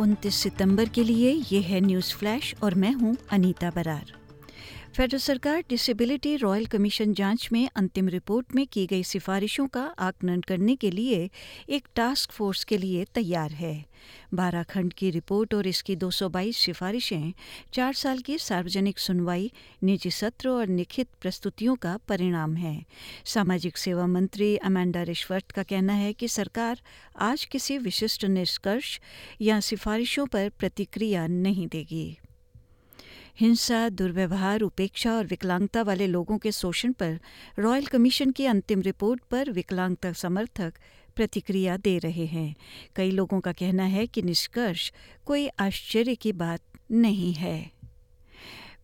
29 सितंबर के लिए ये है न्यूज़ फ्लैश और मैं हूँ अनीता बरार। फेडरल सरकार डिसेबिलिटी रॉयल कमीशन जाँच में अंतिम रिपोर्ट में की गई सिफारिशों का आकलन करने के लिए एक टास्क फोर्स के लिए तैयार है। बारह खंड की रिपोर्ट और इसकी 222 सिफारिशें चार साल की सार्वजनिक सुनवाई, निजी सत्र और लिखित प्रस्तुतियों का परिणाम है। सामाजिक सेवा मंत्री अमेंडा रिश्वर्ट का कहना है कि सरकार आज किसी विशिष्ट निष्कर्ष या सिफारिशों पर प्रतिक्रिया नहीं देगी। हिंसा, दुर्व्यवहार, उपेक्षा और विकलांगता वाले लोगों के शोषण पर रॉयल कमीशन की अंतिम रिपोर्ट पर विकलांगता समर्थक प्रतिक्रिया दे रहे हैं। कई लोगों का कहना है कि निष्कर्ष कोई आश्चर्य की बात नहीं है।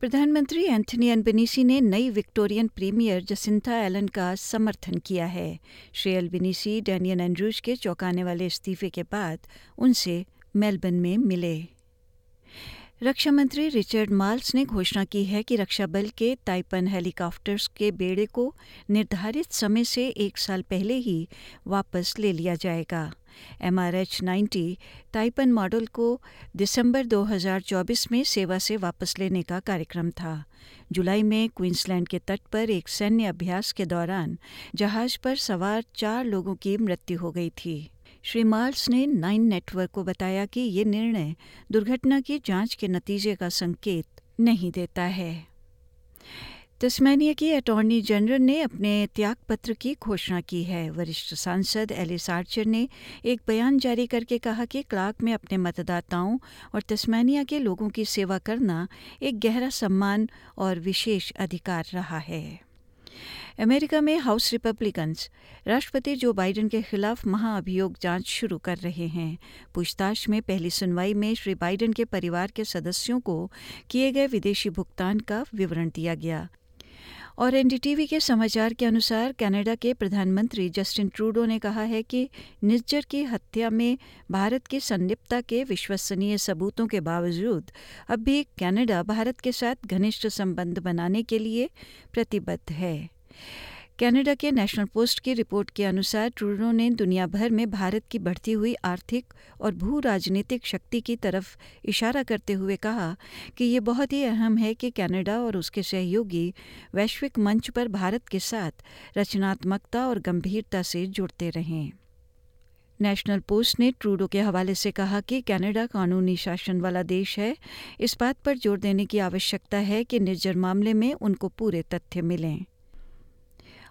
प्रधानमंत्री एंथनी अनबनीसी ने नई विक्टोरियन प्रीमियर जसिंथा एलन का समर्थन किया है। श्री एल्बनीसी डैनियल एंड्रूज के चौंकाने वाले इस्तीफे के बाद उनसे मेलबर्न में मिले। रक्षा मंत्री रिचर्ड माल्स ने घोषणा की है कि रक्षा बल के ताइपन हेलीकॉप्टर्स के बेड़े को निर्धारित समय से एक साल पहले ही वापस ले लिया जाएगा। M R H ninety Taipan model को दिसंबर 2024 में सेवा से वापस लेने का कार्यक्रम था। जुलाई में क्वींसलैंड के तट पर एक सैन्य अभ्यास के दौरान जहाज़ पर सवार चार लोगों की मृत्यु हो गई थी। श्री मार्ल्स ने नाइन नेटवर्क को बताया कि ये निर्णय दुर्घटना की जाँच के नतीजे का संकेत नहीं देता है। तस्मैनिया की अटॉर्नी जनरल ने अपने त्यागपत्र की घोषणा की है। वरिष्ठ सांसद एलिस आर्चर ने एक बयान जारी करके कहा कि क्लार्क में अपने मतदाताओं और तस्मैनिया के लोगों की सेवा करना एक गहरा सम्मान और विशेष अधिकार रहा है। अमेरिका में हाउस रिपब्लिकन्स, राष्ट्रपति जो बाइडेन के खिलाफ महाअभियोग जाँच शुरू कर रहे हैं। पूछताछ में पहली सुनवाई में श्री बाइडेन के परिवार के सदस्यों को किए गए विदेशी भुगतान का विवरण दिया गया। और एनडीटीवी के समाचार के अनुसार कनाडा के प्रधानमंत्री जस्टिन ट्रूडो ने कहा है कि निज्जर की हत्या में भारत की संलिप्तता के विश्वसनीय सबूतों के बावजूद अब भी कनाडा भारत के साथ घनिष्ठ संबंध बनाने के लिए प्रतिबद्ध है। कनाडा के नेशनल पोस्ट की रिपोर्ट के अनुसार ट्रूडो ने दुनिया भर में भारत की बढ़ती हुई आर्थिक और भू राजनीतिक शक्ति की तरफ़ इशारा करते हुए कहा कि ये बहुत ही अहम है कि कनाडा और उसके सहयोगी वैश्विक मंच पर भारत के साथ रचनात्मकता और गंभीरता से जुड़ते रहें। नेशनल पोस्ट ने ट्रूडो के हवाले से कहा कि कनाडा कानूनी शासन वाला देश है। इस बात पर ज़ोर देने की आवश्यकता है कि निर्जर मामले में उनको पूरे तथ्य मिलें।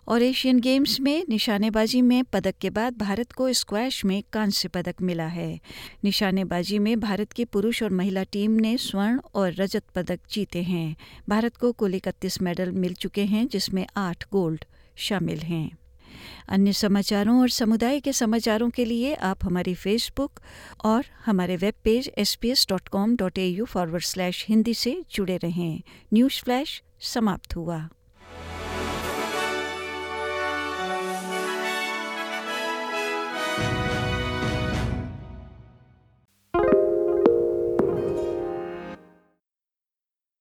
और एशियन गेम्स में निशानेबाजी में पदक के बाद भारत को स्क्वैश में कांस्य पदक मिला है। निशानेबाजी में भारत की पुरुष और महिला टीम ने स्वर्ण और रजत पदक जीते हैं। भारत को कुल इकतीस मेडल मिल चुके हैं, जिसमें आठ गोल्ड शामिल हैं। अन्य समाचारों और समुदाय के समाचारों के लिए आप हमारी फेसबुक और हमारे web page S P S dot com dot A U forward slash Hindi से जुड़े रहें। न्यूज़ फ्लैश समाप्त हुआ।